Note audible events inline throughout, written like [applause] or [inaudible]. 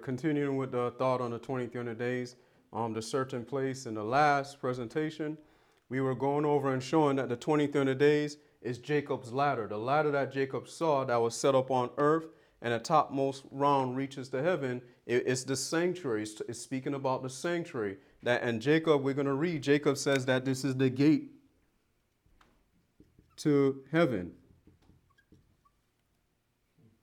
continuing with the thought on the 2300 days, um, the certain place in the last presentation, we were going over and showing that the 2300 days is Jacob's ladder, the ladder that Jacob saw that was set up on earth, and the topmost round reaches to heaven. It, it's the sanctuary. It's, it's speaking about the sanctuary. That and Jacob, we're going to read. Jacob says that this is the gate to heaven.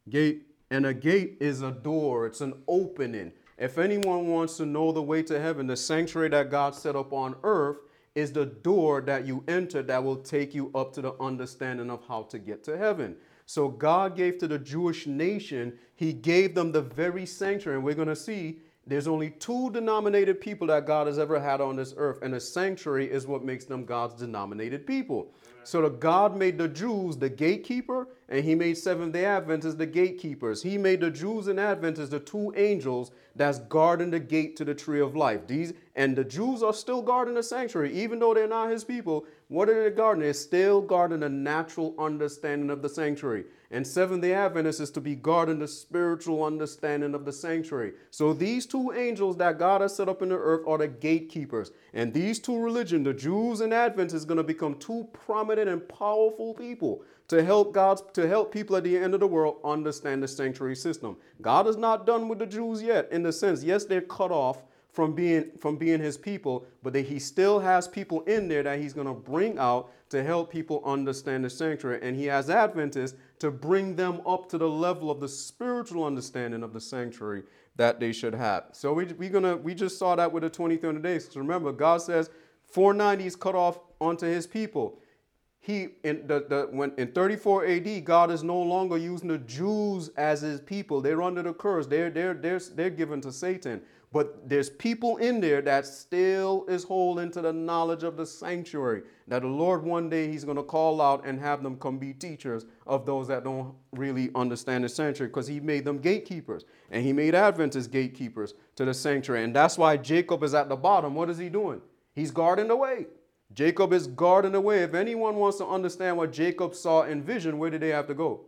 Gate and a gate is a door, it's an opening. If anyone wants to know the way to heaven, the sanctuary that God set up on earth is the door that you enter that will take you up to the understanding of how to get to heaven. So God gave to the Jewish nation, He gave them the very sanctuary. And we're going to see there's only two denominated people that God has ever had on this earth, and a sanctuary is what makes them God's denominated people. So the God made the Jews the gatekeeper, and he made Seventh day Adventists the gatekeepers. He made the Jews and Adventists the two angels that's guarding the gate to the tree of life. These and the Jews are still guarding the sanctuary, even though they're not his people. What are they guarding? They're still guarding the natural understanding of the sanctuary. And Seventh day Adventists is to be guarding the spiritual understanding of the sanctuary. So these two angels that God has set up in the earth are the gatekeepers. And these two religions, the Jews and Adventists, is going to become two prominent and powerful people to help God's to help people at the end of the world understand the sanctuary system. God is not done with the Jews yet, in the sense, yes, they're cut off from being from being his people, but that he still has people in there that he's to bring out to help people understand the sanctuary. And he has Adventists to bring them up to the level of the spiritual understanding of the sanctuary that they should have. So we we gonna we just saw that with the 2300 days. So remember, God says 490 is cut off onto his people. He in the, the when in 34 AD, God is no longer using the Jews as his people. They're under the curse. They're they're they're they're given to Satan. But there's people in there that still is holding to the knowledge of the sanctuary. That the Lord one day He's going to call out and have them come be teachers of those that don't really understand the sanctuary because He made them gatekeepers. And He made Adventists gatekeepers to the sanctuary. And that's why Jacob is at the bottom. What is he doing? He's guarding the way. Jacob is guarding the way. If anyone wants to understand what Jacob saw in vision, where did they have to go?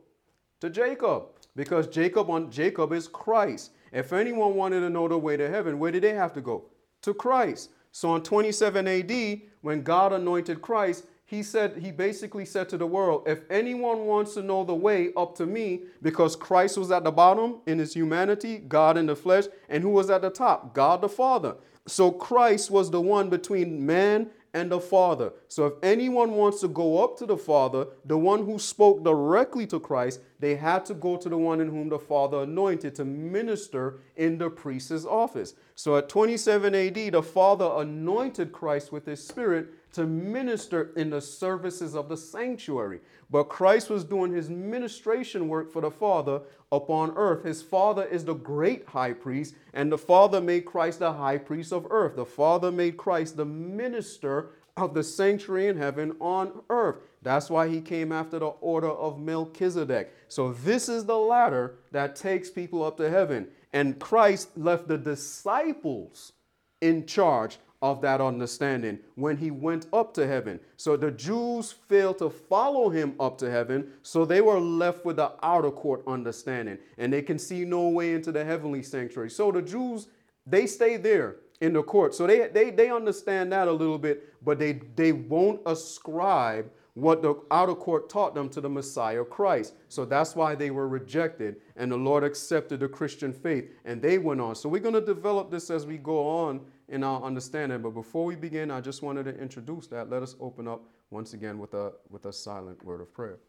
To Jacob. Because Jacob on Jacob is Christ. If anyone wanted to know the way to heaven, where did they have to go? To Christ. So on 27 AD, when God anointed Christ, he said, he basically said to the world, if anyone wants to know the way up to me, because Christ was at the bottom in his humanity, God in the flesh, and who was at the top? God the Father. So Christ was the one between man and the Father. So if anyone wants to go up to the Father, the one who spoke directly to Christ, they had to go to the one in whom the Father anointed to minister in the priest's office. So at 27 AD, the Father anointed Christ with his Spirit to minister in the services of the sanctuary. But Christ was doing his ministration work for the Father upon earth. His Father is the great high priest, and the Father made Christ the high priest of earth. The Father made Christ the minister of the sanctuary in heaven on earth. That's why he came after the order of Melchizedek. So, this is the ladder that takes people up to heaven. And Christ left the disciples in charge of that understanding when he went up to heaven. So the Jews failed to follow him up to heaven, so they were left with the outer court understanding, and they can see no way into the heavenly sanctuary. So the Jews, they stay there in the court. So they, they, they understand that a little bit, but they, they won't ascribe what the outer court taught them to the Messiah Christ. So that's why they were rejected, and the Lord accepted the Christian faith, and they went on. So we're going to develop this as we go on in our understanding. But before we begin, I just wanted to introduce that. Let us open up once again with a, with a silent word of prayer.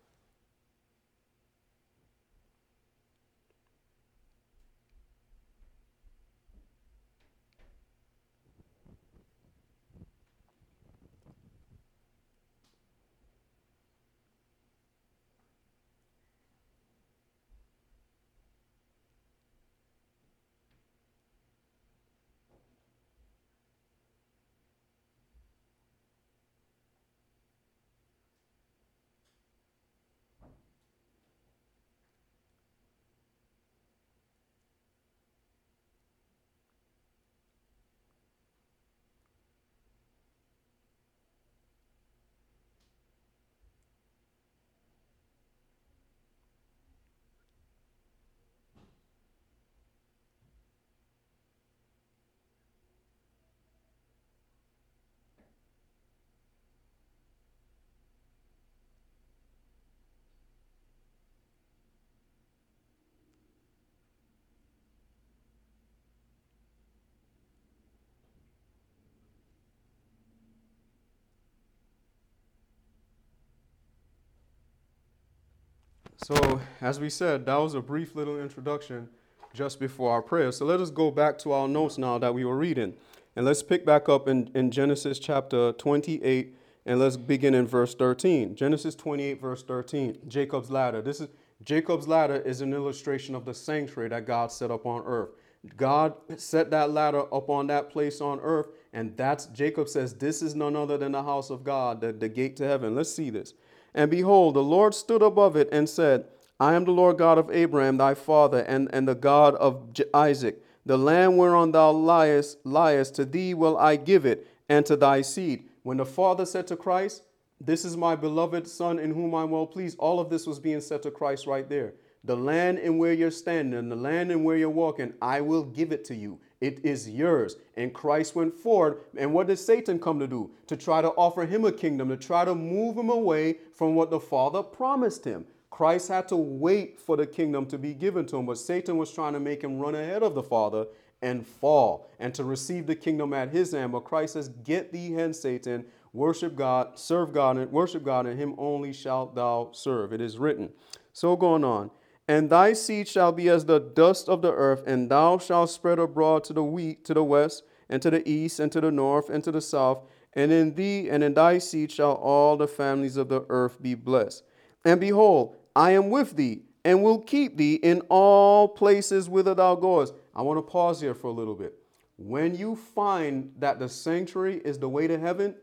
So, as we said, that was a brief little introduction just before our prayer. So, let us go back to our notes now that we were reading. And let's pick back up in, in Genesis chapter 28 and let's begin in verse 13. Genesis 28, verse 13. Jacob's ladder. This is Jacob's ladder is an illustration of the sanctuary that God set up on earth. God set that ladder up on that place on earth, and that's Jacob says, This is none other than the house of God, the, the gate to heaven. Let's see this. And behold, the Lord stood above it and said, I am the Lord God of Abraham thy father, and, and the God of Isaac. The land whereon thou liest, liest, to thee will I give it, and to thy seed. When the Father said to Christ, This is my beloved Son in whom I'm well pleased, all of this was being said to Christ right there. The land in where you're standing, the land in where you're walking, I will give it to you. It is yours. And Christ went forward. And what did Satan come to do? To try to offer him a kingdom, to try to move him away from what the Father promised him. Christ had to wait for the kingdom to be given to him, but Satan was trying to make him run ahead of the Father and fall and to receive the kingdom at his hand. But Christ says, Get thee hence, Satan, worship God, serve God, and worship God, and him only shalt thou serve. It is written. So going on. And thy seed shall be as the dust of the earth, and thou shalt spread abroad to the wheat, to the west, and to the east, and to the north, and to the south. And in thee and in thy seed shall all the families of the earth be blessed. And behold, I am with thee, and will keep thee in all places whither thou goest. I want to pause here for a little bit. When you find that the sanctuary is the way to heaven,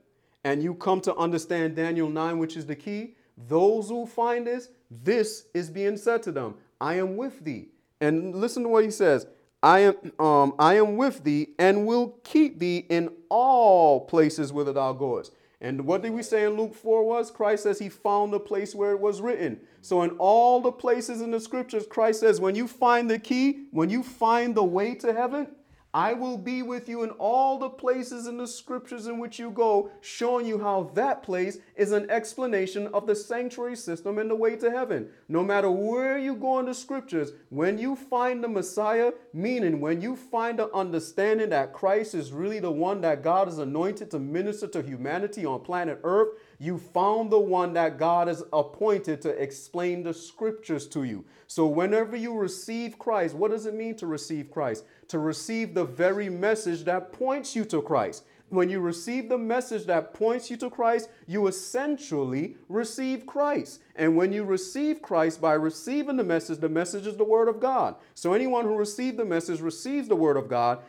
and you come to understand Daniel 9, which is the key, those who find this, this is being said to them I am with thee. And listen to what he says I am, um, I am with thee and will keep thee in all places whither thou goest. And what did we say in Luke 4 was? Christ says he found the place where it was written. So, in all the places in the scriptures, Christ says, when you find the key, when you find the way to heaven, I will be with you in all the places in the scriptures in which you go, showing you how that place is an explanation of the sanctuary system and the way to heaven. No matter where you go in the scriptures, when you find the Messiah, meaning when you find the understanding that Christ is really the one that God has anointed to minister to humanity on planet Earth, you found the one that God has appointed to explain the scriptures to you. So, whenever you receive Christ, what does it mean to receive Christ? To receive the very message that points you to Christ. When you receive the message that points you to Christ, you essentially receive Christ. And when you receive Christ by receiving the message, the message is the Word of God. So, anyone who received the message receives the Word of God.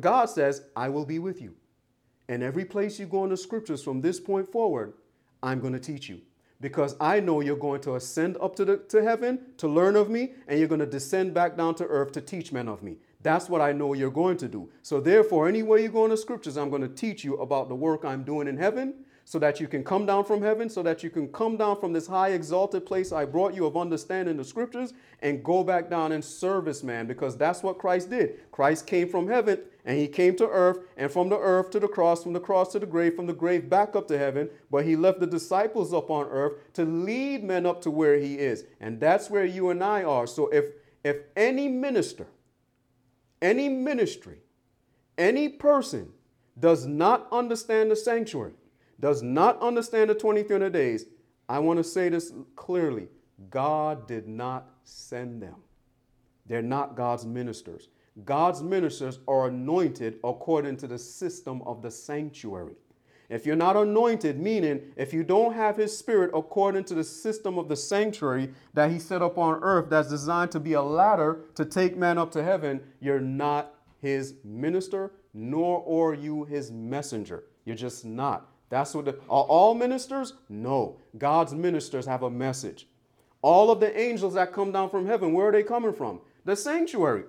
God says, I will be with you. And every place you go in the scriptures from this point forward, I'm going to teach you because I know you're going to ascend up to, the, to heaven to learn of me, and you're going to descend back down to earth to teach men of me. That's what I know you're going to do. So, therefore, anywhere you go in the scriptures, I'm going to teach you about the work I'm doing in heaven so that you can come down from heaven, so that you can come down from this high exalted place I brought you of understanding the scriptures and go back down in service, man, because that's what Christ did. Christ came from heaven and he came to earth, and from the earth to the cross, from the cross to the grave, from the grave back up to heaven. But he left the disciples up on earth to lead men up to where he is. And that's where you and I are. So if if any minister, any ministry, any person does not understand the sanctuary, does not understand the 2300 days, I want to say this clearly. God did not send them. They're not God's ministers. God's ministers are anointed according to the system of the sanctuary. If you're not anointed, meaning if you don't have his spirit according to the system of the sanctuary that he set up on earth that's designed to be a ladder to take man up to heaven, you're not his minister, nor are you his messenger. You're just not. That's what the, are all ministers? No. God's ministers have a message. All of the angels that come down from heaven, where are they coming from? The sanctuary.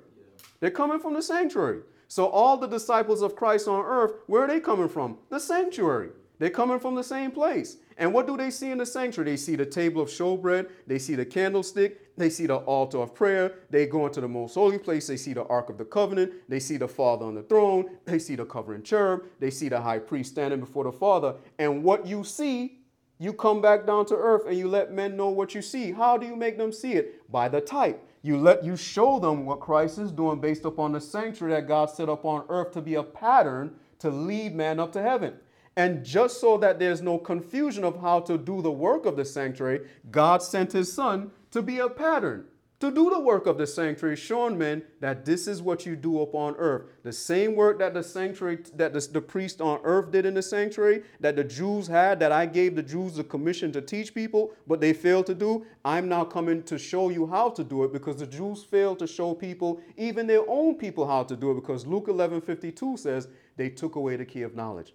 They're coming from the sanctuary. So all the disciples of Christ on earth, where are they coming from? The sanctuary. They're coming from the same place. And what do they see in the sanctuary? They see the table of showbread, they see the candlestick, they see the altar of prayer, they go into the most holy place, they see the Ark of the Covenant, they see the Father on the throne, they see the covering cherub, they see the high priest standing before the Father. And what you see, you come back down to earth and you let men know what you see. How do you make them see it? By the type. You let you show them what Christ is doing based upon the sanctuary that God set up on earth to be a pattern to lead man up to heaven. And just so that there's no confusion of how to do the work of the sanctuary, God sent his son to be a pattern to do the work of the sanctuary, showing men that this is what you do upon earth. The same work that the sanctuary, that the, the priest on earth did in the sanctuary, that the Jews had, that I gave the Jews the commission to teach people, but they failed to do. I'm now coming to show you how to do it because the Jews failed to show people, even their own people, how to do it. Because Luke 11 52 says they took away the key of knowledge.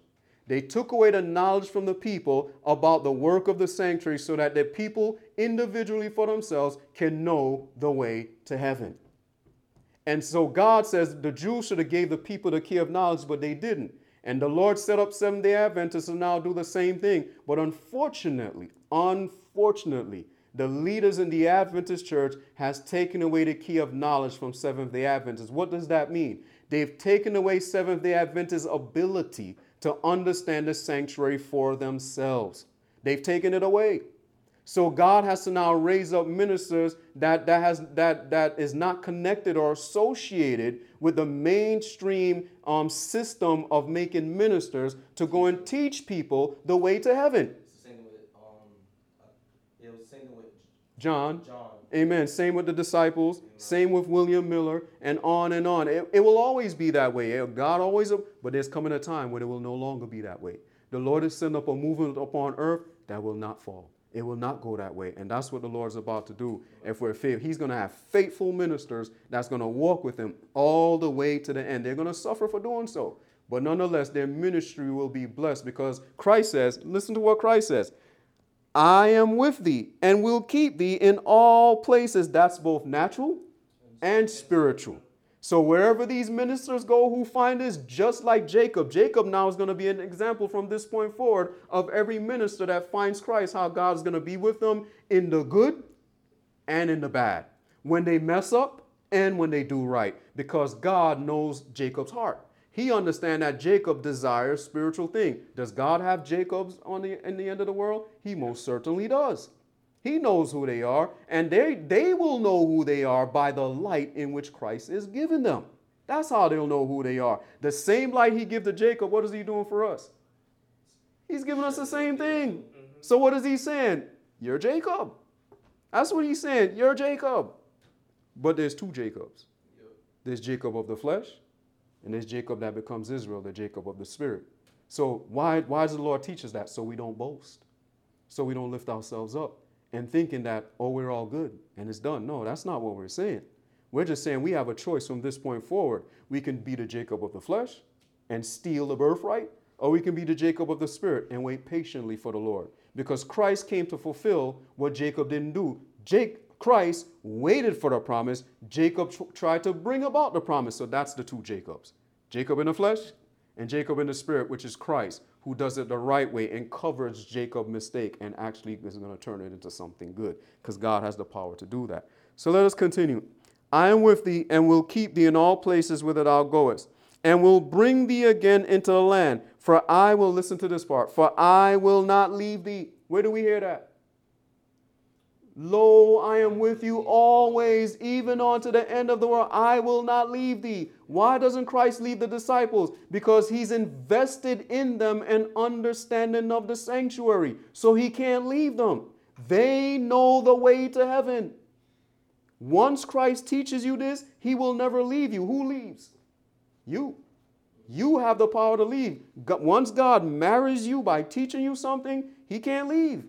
They took away the knowledge from the people about the work of the sanctuary so that the people individually for themselves can know the way to heaven. And so God says the Jews should have gave the people the key of knowledge, but they didn't. And the Lord set up Seventh-day Adventists to now do the same thing. But unfortunately, unfortunately, the leaders in the Adventist church has taken away the key of knowledge from Seventh-day Adventists. What does that mean? They've taken away Seventh-day Adventists' ability to understand the sanctuary for themselves. They've taken it away. So God has to now raise up ministers that, that, has, that, that is not connected or associated with the mainstream um, system of making ministers to go and teach people the way to heaven. Um, John. John. Amen. Same with the disciples. Same with William Miller, and on and on. It, it will always be that way. Eh, God always, but there's coming a time when it will no longer be that way. The Lord has sent up a movement upon earth that will not fall. It will not go that way. And that's what the Lord's about to do. If we're faithful, He's going to have faithful ministers that's going to walk with Him all the way to the end. They're going to suffer for doing so. But nonetheless, their ministry will be blessed because Christ says, listen to what Christ says I am with thee and will keep thee in all places. That's both natural and spiritual. So wherever these ministers go who find this, just like Jacob, Jacob now is going to be an example from this point forward of every minister that finds Christ, how God is going to be with them in the good and in the bad, when they mess up and when they do right, because God knows Jacob's heart. He understand that Jacob desires spiritual thing. Does God have Jacobs on the in the end of the world? He most certainly does. He knows who they are, and they, they will know who they are by the light in which Christ is giving them. That's how they'll know who they are. The same light he gives to Jacob, what is he doing for us? He's giving us the same thing. So what is he saying? You're Jacob. That's what he's saying. You're Jacob. But there's two Jacobs. There's Jacob of the flesh and there's Jacob that becomes Israel, the Jacob of the Spirit. So why, why does the Lord teach us that? So we don't boast. So we don't lift ourselves up and thinking that, oh, we're all good and it's done. No, that's not what we're saying. We're just saying we have a choice from this point forward. We can be the Jacob of the flesh and steal the birthright, or we can be the Jacob of the Spirit and wait patiently for the Lord. Because Christ came to fulfill what Jacob didn't do. Jake, Christ waited for the promise. Jacob tr- tried to bring about the promise. So that's the two Jacobs Jacob in the flesh and Jacob in the spirit, which is Christ, who does it the right way and covers Jacob's mistake and actually is going to turn it into something good because God has the power to do that. So let us continue. I am with thee and will keep thee in all places whither thou goest, and will bring thee again into the land. For I will, listen to this part, for I will not leave thee. Where do we hear that? Lo, I am with you always, even unto the end of the world. I will not leave thee. Why doesn't Christ leave the disciples? Because he's invested in them an understanding of the sanctuary. So he can't leave them. They know the way to heaven. Once Christ teaches you this, he will never leave you. Who leaves? You. You have the power to leave. Once God marries you by teaching you something, he can't leave.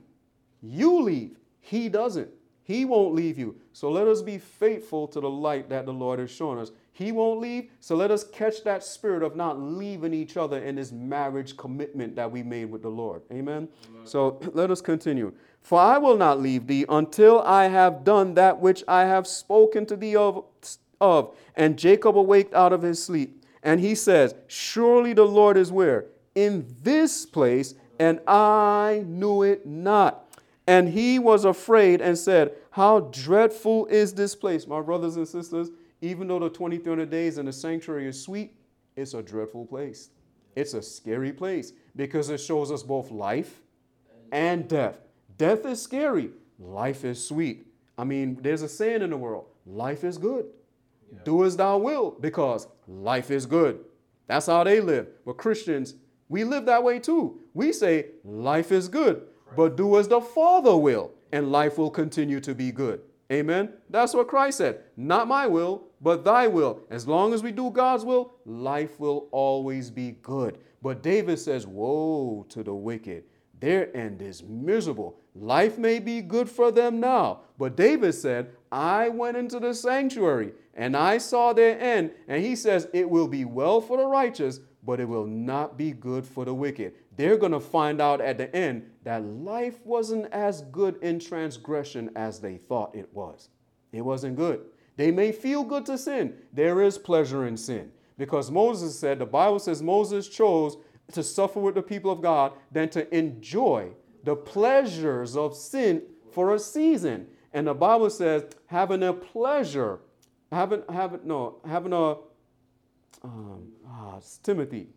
You leave. He doesn't. He won't leave you. So let us be faithful to the light that the Lord has shown us. He won't leave. So let us catch that spirit of not leaving each other in this marriage commitment that we made with the Lord. Amen. Amen. So [clears throat] let us continue. For I will not leave thee until I have done that which I have spoken to thee of. of. And Jacob awaked out of his sleep. And he says, Surely the Lord is where? In this place, and I knew it not. And he was afraid and said, How dreadful is this place? My brothers and sisters, even though the 2300 days in the sanctuary is sweet, it's a dreadful place. It's a scary place because it shows us both life and death. Death is scary, life is sweet. I mean, there's a saying in the world life is good. Yeah. Do as thou wilt because life is good. That's how they live. But Christians, we live that way too. We say life is good, but do as the Father will, and life will continue to be good. Amen. That's what Christ said. Not my will, but thy will. As long as we do God's will, life will always be good. But David says, Woe to the wicked. Their end is miserable. Life may be good for them now. But David said, I went into the sanctuary and I saw their end. And he says, It will be well for the righteous, but it will not be good for the wicked. They're going to find out at the end that life wasn't as good in transgression as they thought it was. It wasn't good. They may feel good to sin. There is pleasure in sin. Because Moses said, the Bible says Moses chose to suffer with the people of God than to enjoy the pleasures of sin for a season. And the Bible says, having a pleasure, having, having, no, having a, um, ah, Timothy,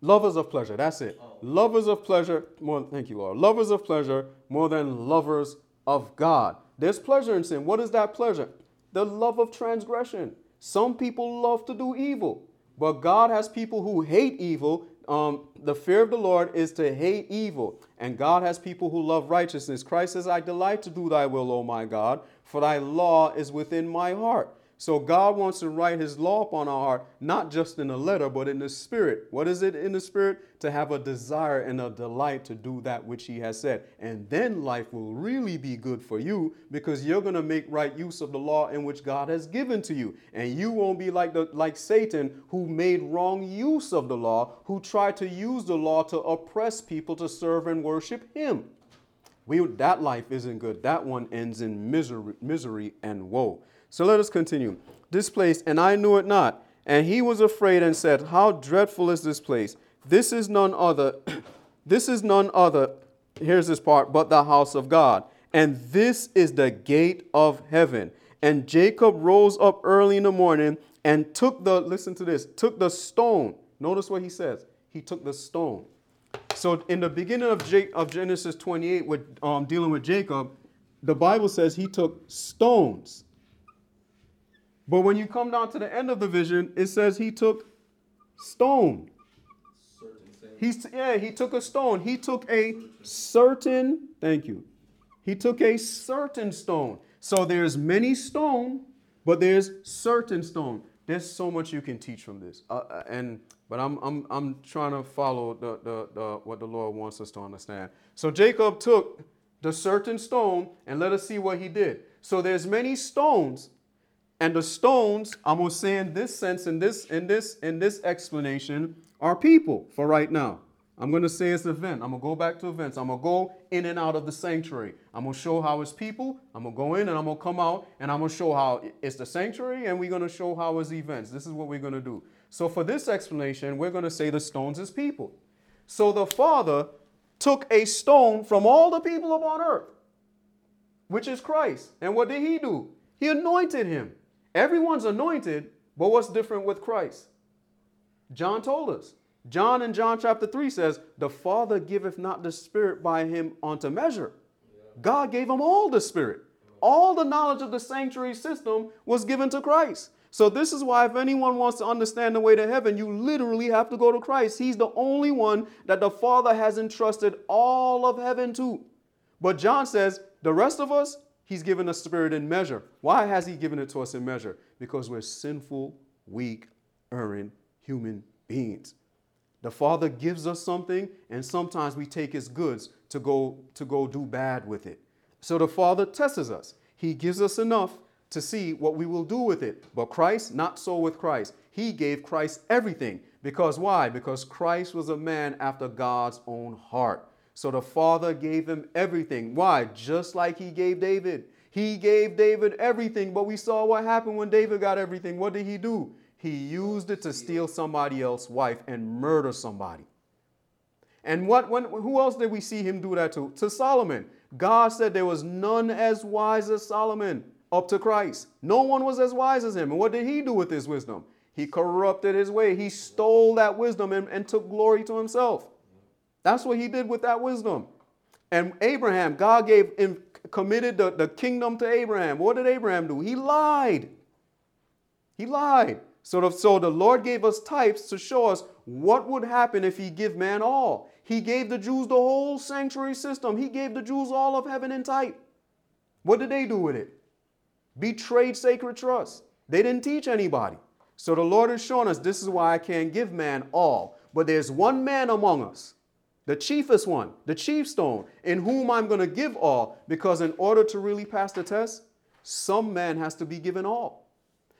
lovers of pleasure, that's it. Oh. Lovers of pleasure, more, thank you, Lord. Lovers of pleasure more than lovers of God. There's pleasure in sin. What is that pleasure? The love of transgression. Some people love to do evil, but God has people who hate evil. Um, the fear of the Lord is to hate evil, and God has people who love righteousness. Christ says, I delight to do thy will, O my God, for thy law is within my heart. So God wants to write his law upon our heart, not just in a letter, but in the spirit. What is it in the spirit? To have a desire and a delight to do that which he has said. And then life will really be good for you because you're going to make right use of the law in which God has given to you. And you won't be like the like Satan who made wrong use of the law, who tried to use the law to oppress people to serve and worship him. We, that life isn't good. That one ends in misery, misery and woe. So let us continue. This place, and I knew it not. And he was afraid and said, How dreadful is this place? This is none other, [clears throat] this is none other, here's this part, but the house of God. And this is the gate of heaven. And Jacob rose up early in the morning and took the, listen to this, took the stone. Notice what he says. He took the stone. So in the beginning of, J- of Genesis 28, with um, dealing with Jacob, the Bible says he took stones but when you come down to the end of the vision, it says he took stone. He's, yeah, he took a stone. He took a certain, thank you. He took a certain stone. So there's many stone, but there's certain stone. There's so much you can teach from this. Uh, uh and but I'm, I'm, I'm trying to follow the, the, the, what the Lord wants us to understand. So Jacob took the certain stone and let us see what he did. So there's many stones, and the stones, I'm gonna say in this sense, in this, in this, in this explanation, are people for right now. I'm gonna say it's event. I'm gonna go back to events. I'm gonna go in and out of the sanctuary. I'm gonna show how it's people. I'm gonna go in and I'm gonna come out and I'm gonna show how it's the sanctuary and we're gonna show how it's events. This is what we're gonna do. So for this explanation, we're gonna say the stones is people. So the Father took a stone from all the people upon earth, which is Christ. And what did he do? He anointed him. Everyone's anointed, but what's different with Christ? John told us. John in John chapter 3 says, The Father giveth not the Spirit by him unto measure. God gave him all the Spirit. All the knowledge of the sanctuary system was given to Christ. So, this is why, if anyone wants to understand the way to heaven, you literally have to go to Christ. He's the only one that the Father has entrusted all of heaven to. But John says, the rest of us, He's given us spirit in measure. Why has He given it to us in measure? Because we're sinful, weak, erring human beings. The Father gives us something, and sometimes we take His goods to go, to go do bad with it. So the Father tests us. He gives us enough to see what we will do with it. But Christ, not so with Christ. He gave Christ everything. Because why? Because Christ was a man after God's own heart. So the Father gave him everything. Why? Just like he gave David. He gave David everything, but we saw what happened when David got everything. What did he do? He used it to steal somebody else's wife and murder somebody. And what when who else did we see him do that to? To Solomon. God said there was none as wise as Solomon up to Christ. No one was as wise as him. And what did he do with his wisdom? He corrupted his way. He stole that wisdom and, and took glory to himself. That's what he did with that wisdom. And Abraham, God gave him, committed the, the kingdom to Abraham. What did Abraham do? He lied. He lied. So the, so the Lord gave us types to show us what would happen if he give man all? He gave the Jews the whole sanctuary system. He gave the Jews all of heaven in type. What did they do with it? Betrayed sacred trust. They didn't teach anybody. So the Lord has shown us this is why I can't give man all. But there's one man among us, the chiefest one, the chief stone, in whom I'm going to give all. Because in order to really pass the test, some man has to be given all.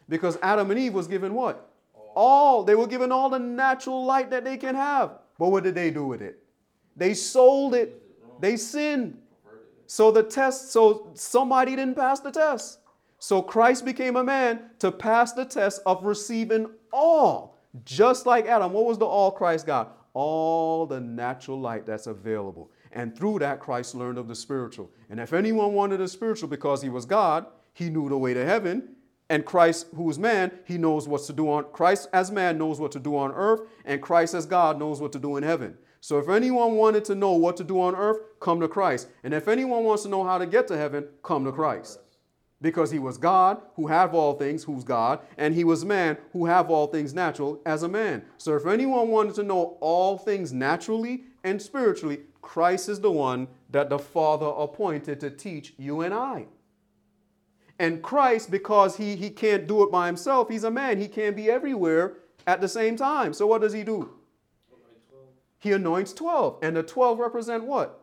Because Adam and Eve was given what? All. all. They were given all the natural light that they can have. But what did they do with it? They sold it. They sinned. So the test, so somebody didn't pass the test. So Christ became a man to pass the test of receiving all. Just like Adam. What was the all Christ got? All the natural light that's available. And through that, Christ learned of the spiritual. And if anyone wanted the spiritual because he was God, he knew the way to heaven. And Christ, who is man, he knows what to do on Christ as man knows what to do on earth, and Christ as God knows what to do in heaven. So if anyone wanted to know what to do on earth, come to Christ. And if anyone wants to know how to get to heaven, come to Christ. Because he was God who have all things, who's God, and he was man who have all things natural as a man. So if anyone wanted to know all things naturally and spiritually, Christ is the one that the Father appointed to teach you and I. And Christ, because he, he can't do it by himself, he's a man. He can't be everywhere at the same time. So what does he do? He anoints 12. And the 12 represent what?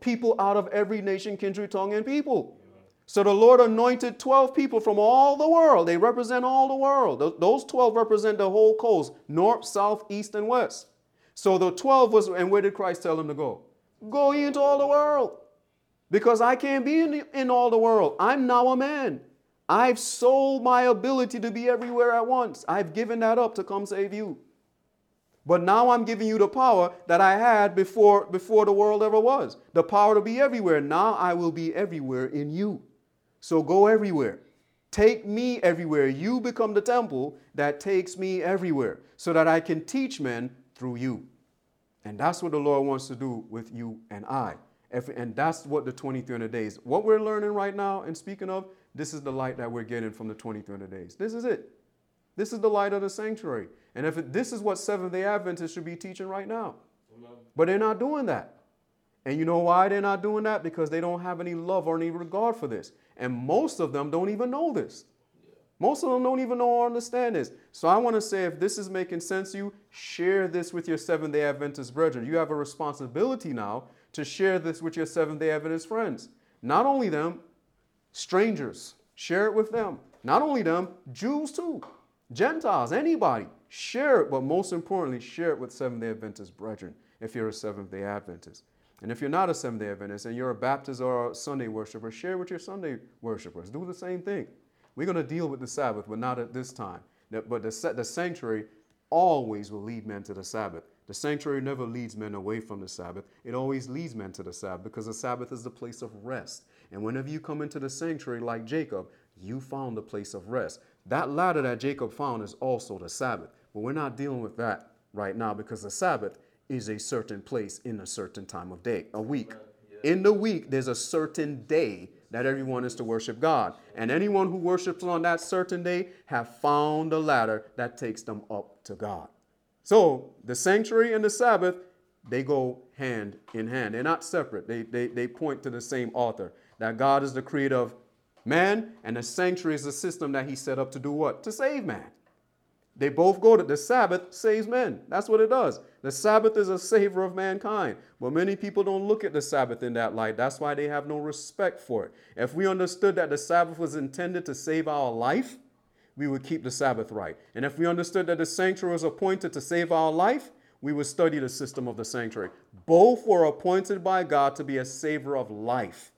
People out of every nation, kindred, tongue, and people. So the Lord anointed 12 people from all the world. They represent all the world. Those 12 represent the whole coast, north, south, east, and west. So the 12 was, and where did Christ tell them to go? Go into all the world. Because I can't be in, the, in all the world. I'm now a man. I've sold my ability to be everywhere at once. I've given that up to come save you. But now I'm giving you the power that I had before, before the world ever was. The power to be everywhere. Now I will be everywhere in you. So go everywhere. Take me everywhere. You become the temple that takes me everywhere so that I can teach men through you. And that's what the Lord wants to do with you and I. And that's what the 2300 days, what we're learning right now and speaking of, this is the light that we're getting from the 2300 days. This is it. This is the light of the sanctuary. And if it, this is what Seventh day Adventists should be teaching right now. But they're not doing that. And you know why they're not doing that? Because they don't have any love or any regard for this. And most of them don't even know this. Most of them don't even know or understand this. So I want to say if this is making sense to you, share this with your Seventh day Adventist brethren. You have a responsibility now to share this with your Seventh day Adventist friends. Not only them, strangers, share it with them. Not only them, Jews too, Gentiles, anybody. Share it, but most importantly, share it with Seventh day Adventist brethren if you're a Seventh day Adventist. And if you're not a Seventh day Adventist and you're a Baptist or a Sunday worshiper, share with your Sunday worshipers. Do the same thing. We're going to deal with the Sabbath, but not at this time. But the, the sanctuary always will lead men to the Sabbath. The sanctuary never leads men away from the Sabbath. It always leads men to the Sabbath because the Sabbath is the place of rest. And whenever you come into the sanctuary like Jacob, you found the place of rest. That ladder that Jacob found is also the Sabbath. But we're not dealing with that right now because the Sabbath is a certain place in a certain time of day, a week. In the week, there's a certain day that everyone is to worship God. And anyone who worships on that certain day have found a ladder that takes them up to God. So the sanctuary and the Sabbath, they go hand in hand. They're not separate. They, they, they point to the same author. That God is the creator of man, and the sanctuary is the system that he set up to do what? To save man. They both go to the Sabbath saves men. That's what it does. The Sabbath is a savior of mankind. But many people don't look at the Sabbath in that light. That's why they have no respect for it. If we understood that the Sabbath was intended to save our life, we would keep the Sabbath right. And if we understood that the sanctuary was appointed to save our life, we would study the system of the sanctuary. Both were appointed by God to be a savior of life.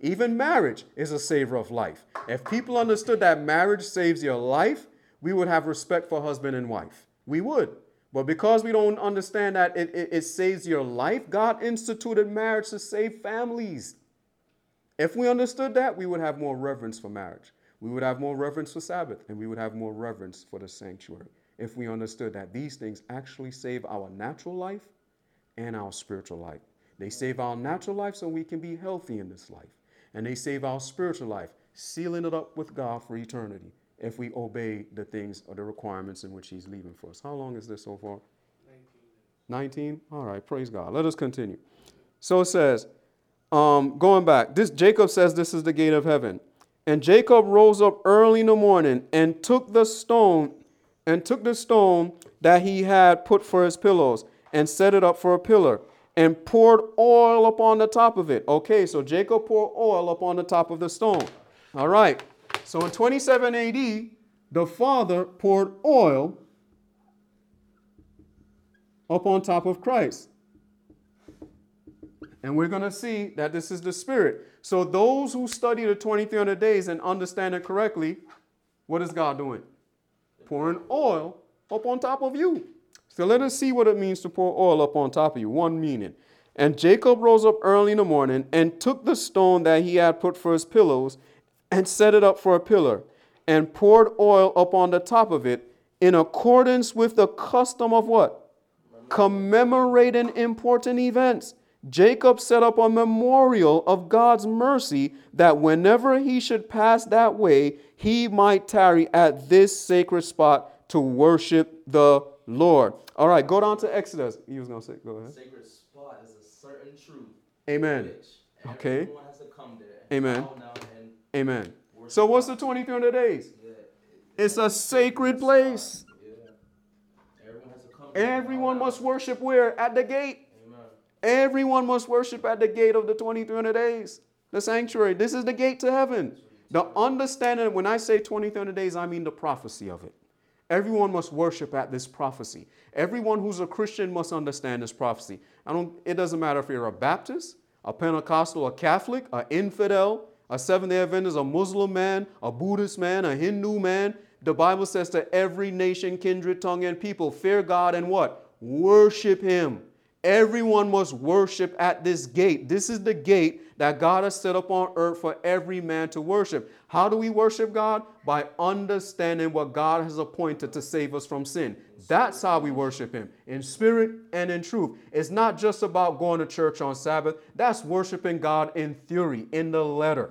Even marriage is a savior of life. If people understood that marriage saves your life, we would have respect for husband and wife. We would. But because we don't understand that it, it, it, saves your life, God instituted marriage to save families. If we understood that, we would have more reverence for marriage. We would have more reverence for Sabbath, and we would have more reverence for the sanctuary. If we understood that these things actually save our natural life and our spiritual life. They save our natural life so we can be healthy in this life. And they save our spiritual life, sealing it up with God for eternity if we obey the things or the requirements in which He's leaving for us. How long is this so far? 19? All right, praise God. Let us continue. So it says, um, going back, this Jacob says this is the gate of heaven. And Jacob rose up early in the morning and took the stone and took the stone that he had put for his pillows and set it up for a pillar and poured oil upon the top of it. Okay, so Jacob poured oil upon the top of the stone. All right. So in 27 AD, the father poured oil up on top of Christ. And we're going to see that this is the Spirit. So, those who study the 2300 days and understand it correctly, what is God doing? Pouring oil up on top of you. So, let us see what it means to pour oil up on top of you. One meaning. And Jacob rose up early in the morning and took the stone that he had put for his pillows and set it up for a pillar and poured oil upon the top of it in accordance with the custom of what? Commemorating important events. Jacob set up a memorial of God's mercy that whenever he should pass that way, he might tarry at this sacred spot to worship the Lord. All right, go down to Exodus. He was going to say, go ahead. Sacred spot is a certain truth. Amen. Okay. Everyone has to come there. and Amen. Bow down and Amen. So, what's the 2300 days? It's a sacred place. Everyone has to come. there and bow Everyone down. must worship where? At the gate. Everyone must worship at the gate of the 2300 days, the sanctuary. This is the gate to heaven. The understanding, when I say 2300 days, I mean the prophecy of it. Everyone must worship at this prophecy. Everyone who's a Christian must understand this prophecy. I don't, it doesn't matter if you're a Baptist, a Pentecostal, a Catholic, an infidel, a Seventh day Adventist, a Muslim man, a Buddhist man, a Hindu man. The Bible says to every nation, kindred, tongue, and people, fear God and what? Worship Him. Everyone must worship at this gate. This is the gate that God has set up on earth for every man to worship. How do we worship God? By understanding what God has appointed to save us from sin. That's how we worship Him in spirit and in truth. It's not just about going to church on Sabbath, that's worshiping God in theory, in the letter.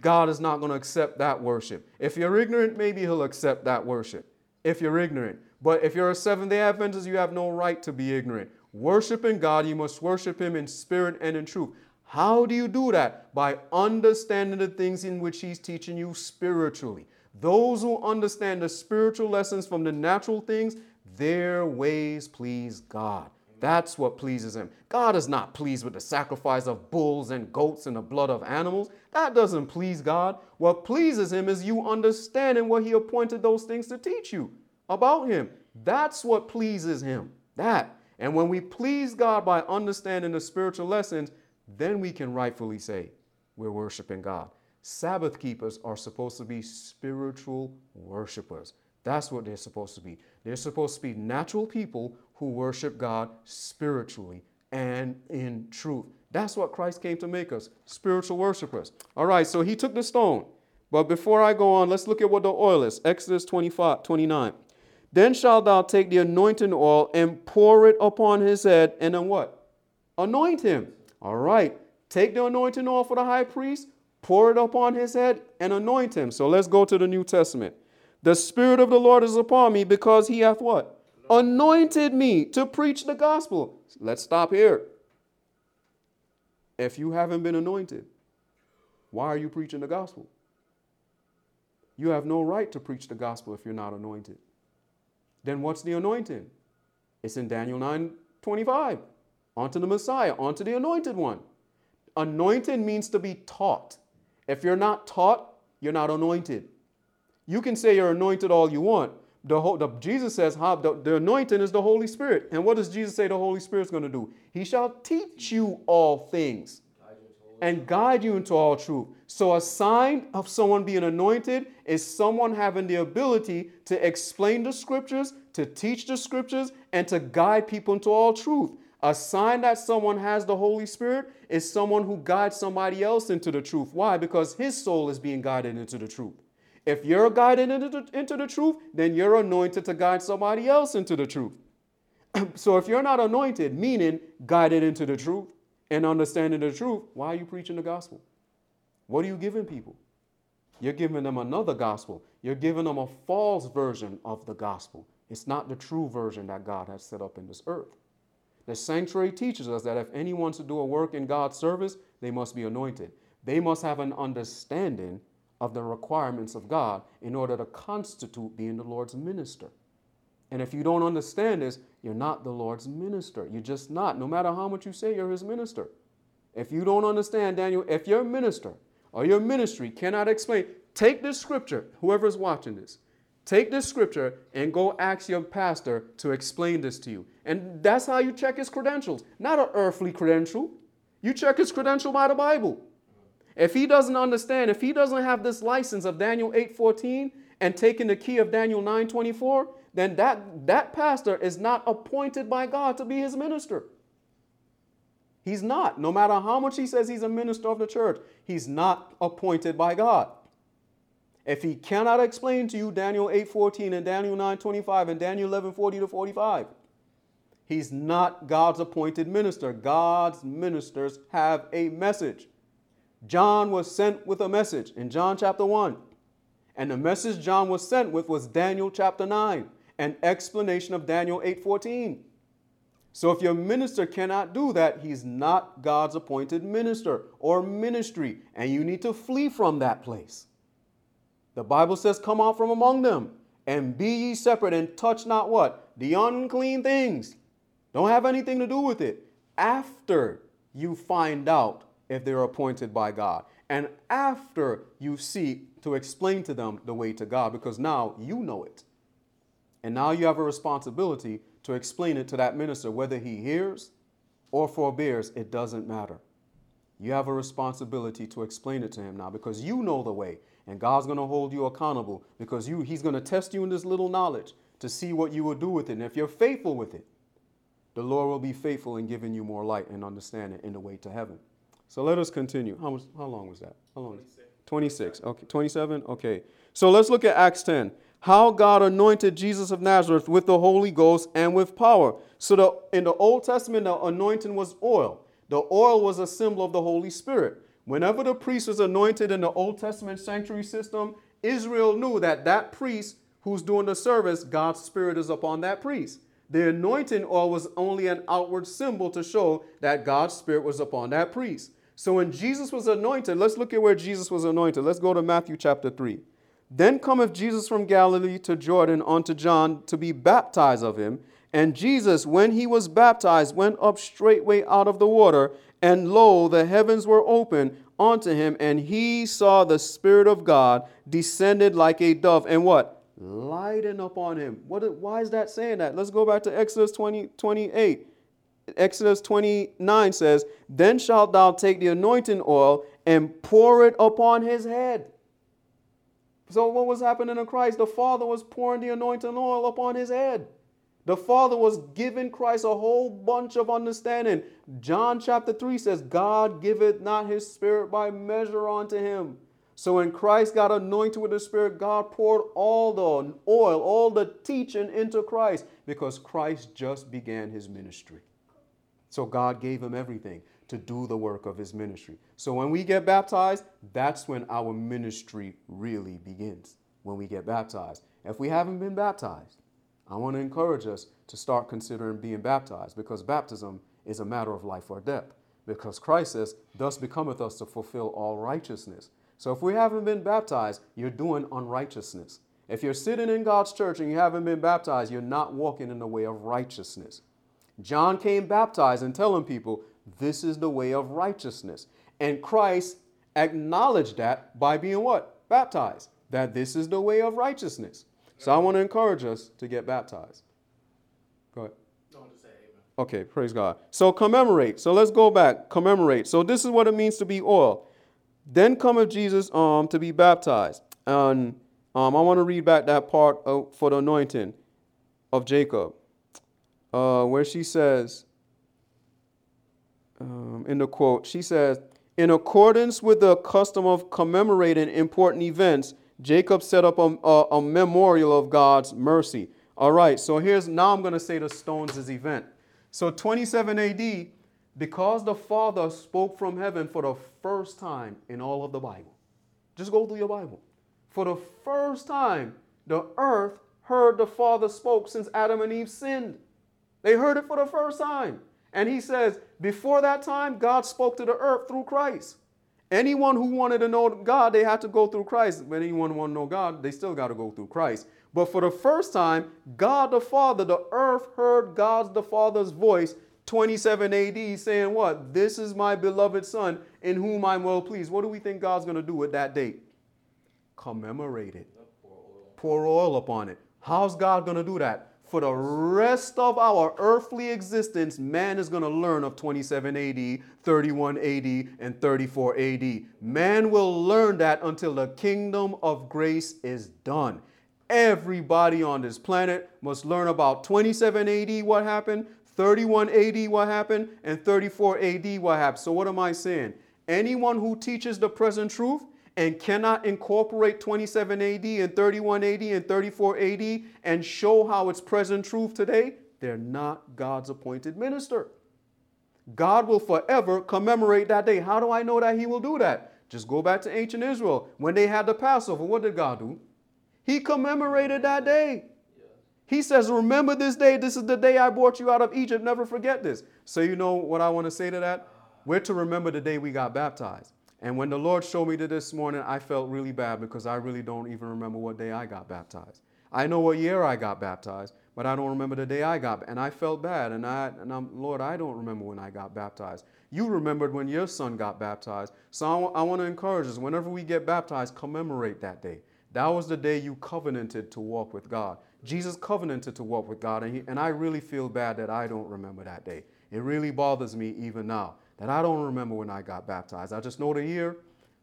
God is not going to accept that worship. If you're ignorant, maybe He'll accept that worship. If you're ignorant. But if you're a Seventh day Adventist, you have no right to be ignorant. Worshiping God, you must worship Him in spirit and in truth. How do you do that? By understanding the things in which He's teaching you spiritually. Those who understand the spiritual lessons from the natural things, their ways please God. That's what pleases him. God is not pleased with the sacrifice of bulls and goats and the blood of animals. That doesn't please God. What pleases him is you understanding what he appointed those things to teach you about him. That's what pleases him. That. And when we please God by understanding the spiritual lessons, then we can rightfully say we're worshiping God. Sabbath keepers are supposed to be spiritual worshipers. That's what they're supposed to be. They're supposed to be natural people who worship God spiritually and in truth. That's what Christ came to make us spiritual worshipers. All right, so he took the stone. But before I go on, let's look at what the oil is. Exodus 25, 29. Then shalt thou take the anointing oil and pour it upon his head, and then what? Anoint him. All right. Take the anointing oil for the high priest, pour it upon his head, and anoint him. So let's go to the New Testament. The Spirit of the Lord is upon me because he hath what? Anointed me to preach the gospel. Let's stop here. If you haven't been anointed, why are you preaching the gospel? You have no right to preach the gospel if you're not anointed. Then what's the anointing? It's in Daniel 9 25. Onto the Messiah, onto the anointed one. Anointed means to be taught. If you're not taught, you're not anointed. You can say you're anointed all you want. The, whole, the Jesus says the, the anointing is the Holy Spirit. And what does Jesus say the Holy Spirit's going to do? He shall teach you all things and guide you into all truth. So, a sign of someone being anointed is someone having the ability to explain the scriptures, to teach the scriptures, and to guide people into all truth. A sign that someone has the Holy Spirit is someone who guides somebody else into the truth. Why? Because his soul is being guided into the truth. If you're guided into the, into the truth, then you're anointed to guide somebody else into the truth. [clears throat] so if you're not anointed, meaning guided into the truth and understanding the truth, why are you preaching the gospel? What are you giving people? You're giving them another gospel. You're giving them a false version of the gospel. It's not the true version that God has set up in this earth. The sanctuary teaches us that if anyone's to do a work in God's service, they must be anointed. They must have an understanding of the requirements of God in order to constitute being the Lord's minister. And if you don't understand this, you're not the Lord's minister. You're just not, no matter how much you say you're his minister. If you don't understand, Daniel, if your minister or your ministry cannot explain, take this scripture, whoever's watching this, take this scripture and go ask your pastor to explain this to you. And that's how you check his credentials, not an earthly credential. You check his credential by the Bible. If he doesn't understand, if he doesn't have this license of Daniel 8:14 and taking the key of Daniel 9:24, then that, that pastor is not appointed by God to be his minister. He's not. No matter how much he says he's a minister of the church, he's not appointed by God. If he cannot explain to you Daniel 8:14 and Daniel 9:25 and Daniel 11:40 to 45, he's not God's appointed minister. God's ministers have a message. John was sent with a message in John chapter 1. And the message John was sent with was Daniel chapter 9 an explanation of Daniel 8:14. So if your minister cannot do that, he's not God's appointed minister or ministry, and you need to flee from that place. The Bible says, "Come out from among them and be ye separate and touch not what? The unclean things." Don't have anything to do with it after you find out if they're appointed by God and after you seek to explain to them the way to God because now you know it. And now you have a responsibility to explain it to that minister, whether he hears or forbears, it doesn't matter. You have a responsibility to explain it to him now because you know the way. And God's going to hold you accountable because you, he's going to test you in this little knowledge to see what you will do with it. And if you're faithful with it, the Lord will be faithful in giving you more light and understanding in the way to heaven. So let us continue. How, much, how long was that? How long? 26. 26. Okay. 27? Okay. So let's look at Acts 10 how God anointed Jesus of Nazareth with the Holy Ghost and with power. So the, in the Old Testament, the anointing was oil. The oil was a symbol of the Holy Spirit. Whenever the priest was anointed in the Old Testament sanctuary system, Israel knew that that priest who's doing the service, God's Spirit is upon that priest. The anointing oil was only an outward symbol to show that God's Spirit was upon that priest. So when Jesus was anointed, let's look at where Jesus was anointed. Let's go to Matthew chapter 3. Then cometh Jesus from Galilee to Jordan unto John to be baptized of him. And Jesus, when he was baptized, went up straightway out of the water, and lo, the heavens were open unto him, and he saw the Spirit of God descended like a dove, and what? Lighten upon him. What, why is that saying that? Let's go back to Exodus 20, 28. Exodus 29 says, Then shalt thou take the anointing oil and pour it upon his head. So, what was happening in Christ? The Father was pouring the anointing oil upon his head. The Father was giving Christ a whole bunch of understanding. John chapter 3 says, God giveth not his spirit by measure unto him. So when Christ got anointed with the Spirit, God poured all the oil, all the teaching into Christ because Christ just began his ministry. So God gave him everything to do the work of his ministry. So when we get baptized, that's when our ministry really begins. When we get baptized. If we haven't been baptized, I want to encourage us to start considering being baptized because baptism is a matter of life or death. Because Christ says, Thus becometh us to fulfill all righteousness. So if we haven't been baptized, you're doing unrighteousness. If you're sitting in God's church and you haven't been baptized, you're not walking in the way of righteousness. John came baptized and telling people, this is the way of righteousness. And Christ acknowledged that by being what? Baptized. That this is the way of righteousness. So I want to encourage us to get baptized. Go ahead. Okay, praise God. So commemorate. So let's go back. Commemorate. So this is what it means to be oil. Then cometh Jesus um, to be baptized. And um, I want to read back that part of, for the anointing of Jacob, uh, where she says, um, in the quote, she says, in accordance with the custom of commemorating important events, Jacob set up a, a, a memorial of God's mercy. All right, so here's now I'm going to say the stones' event. So 27 AD, because the Father spoke from heaven for the first time in all of the Bible. Just go through your Bible. For the first time, the earth heard the Father spoke since Adam and Eve sinned. They heard it for the first time. And he says, before that time, God spoke to the earth through Christ. Anyone who wanted to know God, they had to go through Christ. If anyone want to know God, they still got to go through Christ. But for the first time, God the Father, the earth heard God the Father's voice 27 AD saying what? This is my beloved son in whom I'm well pleased. What do we think God's going to do with that date? Commemorate it. Pour oil upon it. How's God going to do that? For the rest of our earthly existence, man is going to learn of 27 AD, 31 AD, and 34 AD. Man will learn that until the kingdom of grace is done. Everybody on this planet must learn about 27 AD, what happened, 31 AD, what happened, and 34 AD, what happened. So, what am I saying? Anyone who teaches the present truth and cannot incorporate 27 AD and 31 AD and 34 AD and show how it's present truth today, they're not God's appointed minister. God will forever commemorate that day. How do I know that He will do that? Just go back to ancient Israel. When they had the Passover, what did God do? He commemorated that day. He says, Remember this day. This is the day I brought you out of Egypt. Never forget this. So, you know what I want to say to that? We're to remember the day we got baptized. And when the Lord showed me to this morning, I felt really bad because I really don't even remember what day I got baptized. I know what year I got baptized, but I don't remember the day I got. And I felt bad. And I, and I'm, Lord, I don't remember when I got baptized. You remembered when your son got baptized. So I, I want to encourage us. Whenever we get baptized, commemorate that day. That was the day you covenanted to walk with God. Jesus covenanted to walk with God, and, he, and I really feel bad that I don't remember that day. It really bothers me even now that I don't remember when I got baptized. I just know the year,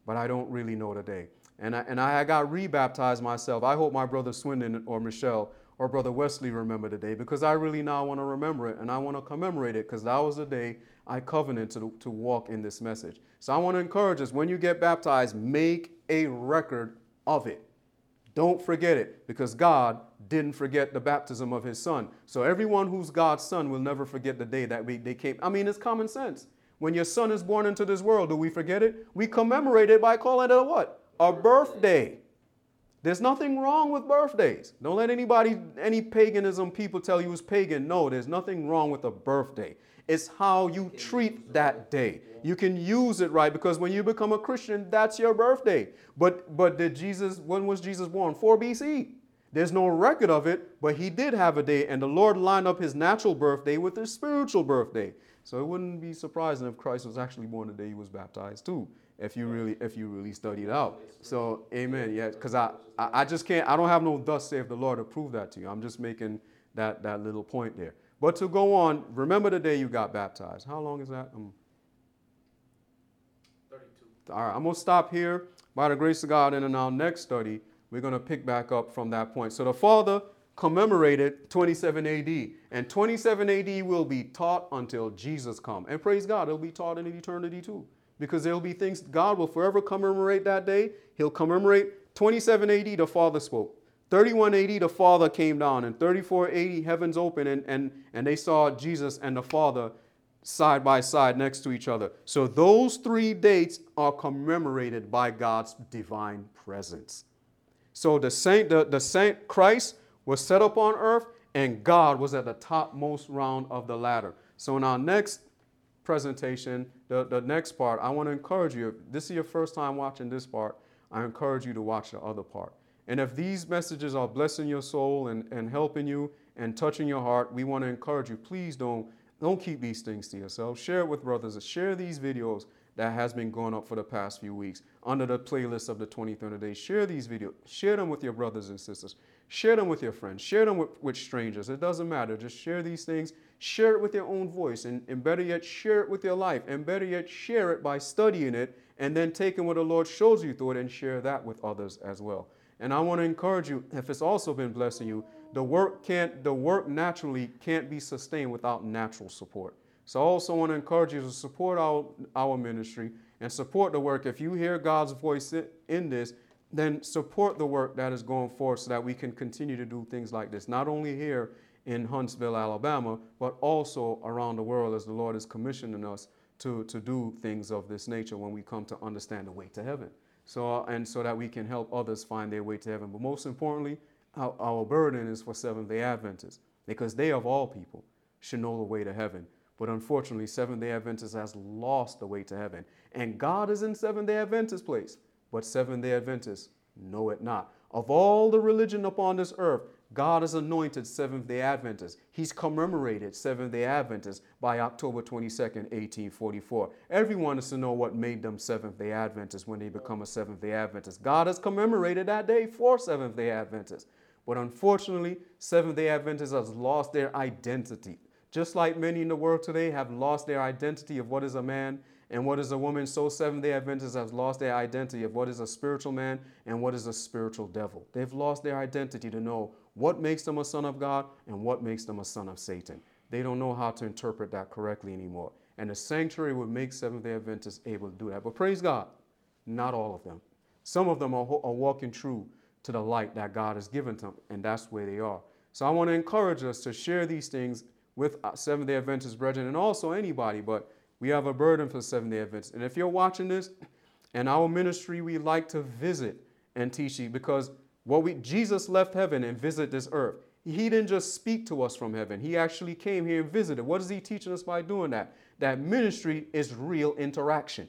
but I don't really know the day. And I, and I got rebaptized myself. I hope my brother Swindon or Michelle or brother Wesley remember the day because I really now want to remember it and I want to commemorate it because that was the day I covenanted to, to walk in this message. So I want to encourage us when you get baptized, make a record of it. Don't forget it because God didn't forget the baptism of his son. So everyone who's God's son will never forget the day that we, they came. I mean, it's common sense. When your son is born into this world, do we forget it? We commemorate it by calling it a what? A birthday. There's nothing wrong with birthdays. Don't let anybody, any paganism people tell you it's pagan. No, there's nothing wrong with a birthday. It's how you treat that day. You can use it right because when you become a Christian, that's your birthday. But but did Jesus when was Jesus born? 4 BC. There's no record of it, but he did have a day and the Lord lined up his natural birthday with his spiritual birthday. So it wouldn't be surprising if Christ was actually born the day he was baptized too, if you really if you really studied out. So amen. Yeah, because I, I I just can't I don't have no thus saith the Lord to prove that to you. I'm just making that that little point there. But to go on, remember the day you got baptized. How long is that? Um, 32. All right, I'm going to stop here. By the grace of God, and in our next study, we're going to pick back up from that point. So the Father commemorated 27 AD, and 27 AD will be taught until Jesus come. And praise God, it'll be taught in eternity too, because there'll be things God will forever commemorate that day. He'll commemorate 27 AD. The Father spoke. 3180, the Father came down, and 3480, heavens open, and, and, and they saw Jesus and the Father side by side next to each other. So those three dates are commemorated by God's divine presence. So the saint, the, the saint Christ was set up on earth, and God was at the topmost round of the ladder. So in our next presentation, the, the next part, I want to encourage you, if this is your first time watching this part, I encourage you to watch the other part. And if these messages are blessing your soul and, and helping you and touching your heart, we want to encourage you. Please don't, don't keep these things to yourself. Share it with brothers. Share these videos that has been going up for the past few weeks under the playlist of the 23rd day. Share these videos. Share them with your brothers and sisters. Share them with your friends. Share them with, with strangers. It doesn't matter. Just share these things. Share it with your own voice. And, and better yet, share it with your life. And better yet, share it by studying it and then taking what the Lord shows you through it and share that with others as well. And I want to encourage you, if it's also been blessing you, the work can't, the work naturally can't be sustained without natural support. So I also want to encourage you to support our, our ministry and support the work. If you hear God's voice in this, then support the work that is going forth so that we can continue to do things like this, not only here in Huntsville, Alabama, but also around the world as the Lord is commissioning us to, to do things of this nature when we come to understand the way to heaven so uh, and so that we can help others find their way to heaven. But most importantly, our, our burden is for Seventh day Adventists because they, of all people, should know the way to heaven. But unfortunately, Seventh day Adventists has lost the way to heaven. And God is in Seventh day Adventist place, but Seventh day Adventists know it not. Of all the religion upon this earth, God has anointed Seventh day Adventists. He's commemorated Seventh day Adventists by October 22nd, 1844. Everyone is to know what made them Seventh day Adventists when they become a Seventh day Adventist. God has commemorated that day for Seventh day Adventists. But unfortunately, Seventh day Adventists have lost their identity. Just like many in the world today have lost their identity of what is a man and what is a woman, so Seventh day Adventists have lost their identity of what is a spiritual man and what is a spiritual devil. They've lost their identity to know what makes them a son of God and what makes them a son of Satan. They don't know how to interpret that correctly anymore. And the sanctuary would make Seventh day Adventists able to do that. But praise God, not all of them. Some of them are, are walking true to the light that God has given to them, and that's where they are. So I want to encourage us to share these things with uh, Seventh day Adventist brethren and also anybody, but we have a burden for Seventh day Adventists. And if you're watching this, and our ministry, we like to visit and teach you because what we Jesus left heaven and visited this earth. He didn't just speak to us from heaven. He actually came here and visited. What is he teaching us by doing that? That ministry is real interaction.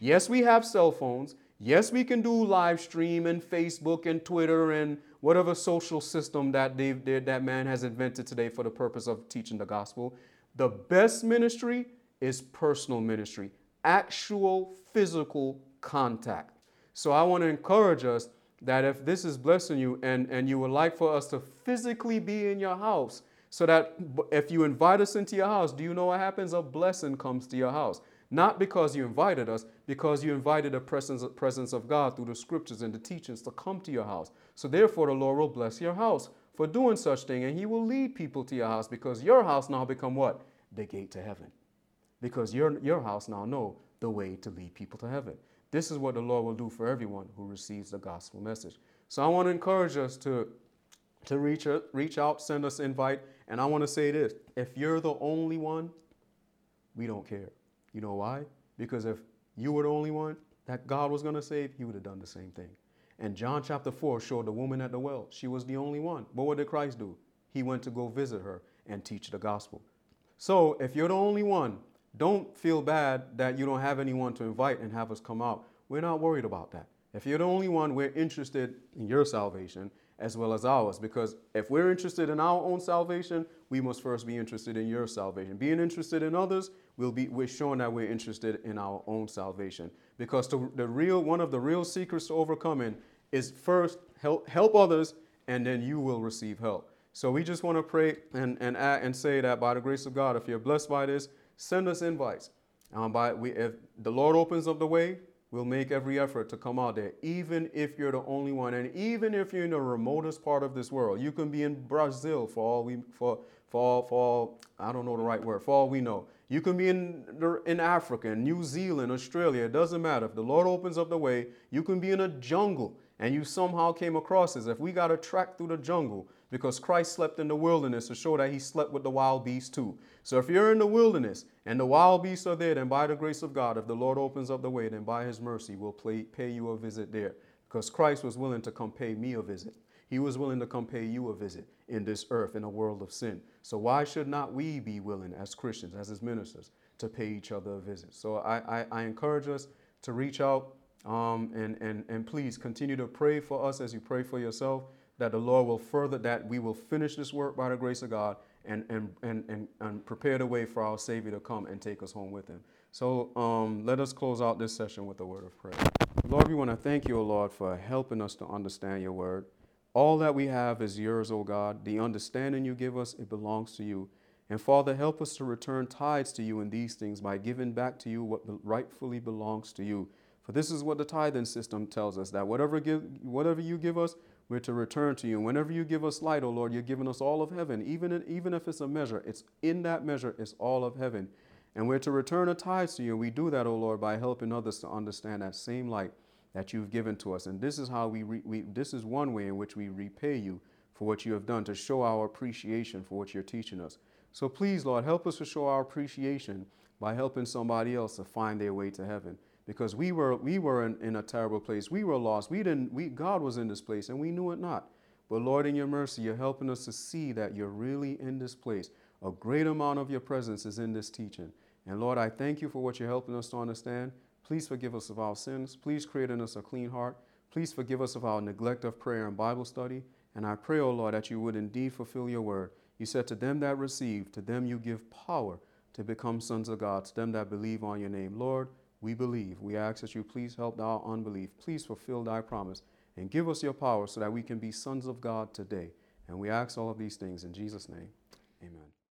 Yes, we have cell phones. Yes, we can do live stream and Facebook and Twitter and whatever social system that they, that man has invented today for the purpose of teaching the gospel. The best ministry is personal ministry, actual physical contact. So I want to encourage us that if this is blessing you and, and you would like for us to physically be in your house, so that if you invite us into your house, do you know what happens? A blessing comes to your house. Not because you invited us, because you invited the presence, presence of God through the scriptures and the teachings to come to your house. So therefore, the Lord will bless your house for doing such thing, and He will lead people to your house because your house now become what? The gate to heaven. Because your, your house now know the way to lead people to heaven. This is what the Lord will do for everyone who receives the gospel message. So I want to encourage us to, to reach, uh, reach out, send us invite. And I want to say this if you're the only one, we don't care. You know why? Because if you were the only one that God was going to save, He would have done the same thing. And John chapter 4 showed the woman at the well. She was the only one. But what did Christ do? He went to go visit her and teach the gospel. So if you're the only one, don't feel bad that you don't have anyone to invite and have us come out. We're not worried about that. If you're the only one, we're interested in your salvation as well as ours. Because if we're interested in our own salvation, we must first be interested in your salvation. Being interested in others, we'll be, we're showing that we're interested in our own salvation. Because the real, one of the real secrets to overcoming is first help, help others, and then you will receive help. So we just want to pray and, and, and say that by the grace of God, if you're blessed by this, send us invites. Um, by, we, if the Lord opens up the way, we'll make every effort to come out there, even if you're the only one, and even if you're in the remotest part of this world. You can be in Brazil for all we for for for all I don't know the right word for all we know. You can be in in Africa, New Zealand, Australia. It doesn't matter. If the Lord opens up the way, you can be in a jungle and you somehow came across this. If we got to track through the jungle, because Christ slept in the wilderness to show that he slept with the wild beasts too. So if you're in the wilderness and the wild beasts are there, then by the grace of God, if the Lord opens up the way, then by his mercy, we'll pay, pay you a visit there. Because Christ was willing to come pay me a visit. He was willing to come pay you a visit in this earth, in a world of sin. So why should not we be willing as Christians, as his ministers, to pay each other a visit? So I, I, I encourage us to reach out um, and, and, and please continue to pray for us as you pray for yourself that the Lord will further, that we will finish this work by the grace of God and, and, and, and, and prepare the way for our Savior to come and take us home with him. So um, let us close out this session with a word of prayer. Lord, we want to thank you, O Lord, for helping us to understand your word. All that we have is yours, O God. The understanding you give us, it belongs to you. And Father, help us to return tithes to you in these things by giving back to you what rightfully belongs to you. For this is what the tithing system tells us that whatever, give, whatever you give us, we're to return to you. Whenever you give us light, O oh Lord, you're giving us all of heaven. Even, even if it's a measure, it's in that measure, it's all of heaven. And we're to return a tithe to you. We do that, O oh Lord, by helping others to understand that same light that you've given to us. And this is how we, re, we this is one way in which we repay you for what you have done to show our appreciation for what you're teaching us. So please, Lord, help us to show our appreciation by helping somebody else to find their way to heaven because we were, we were in, in a terrible place. We were lost. We didn't, we, God was in this place and we knew it not. But Lord, in your mercy, you're helping us to see that you're really in this place. A great amount of your presence is in this teaching. And Lord, I thank you for what you're helping us to understand. Please forgive us of our sins. Please create in us a clean heart. Please forgive us of our neglect of prayer and Bible study. And I pray, O oh Lord, that you would indeed fulfill your word. You said, To them that receive, to them you give power to become sons of God, to them that believe on your name. Lord, we believe. We ask that you please help our unbelief. Please fulfill thy promise and give us your power so that we can be sons of God today. And we ask all of these things in Jesus' name. Amen.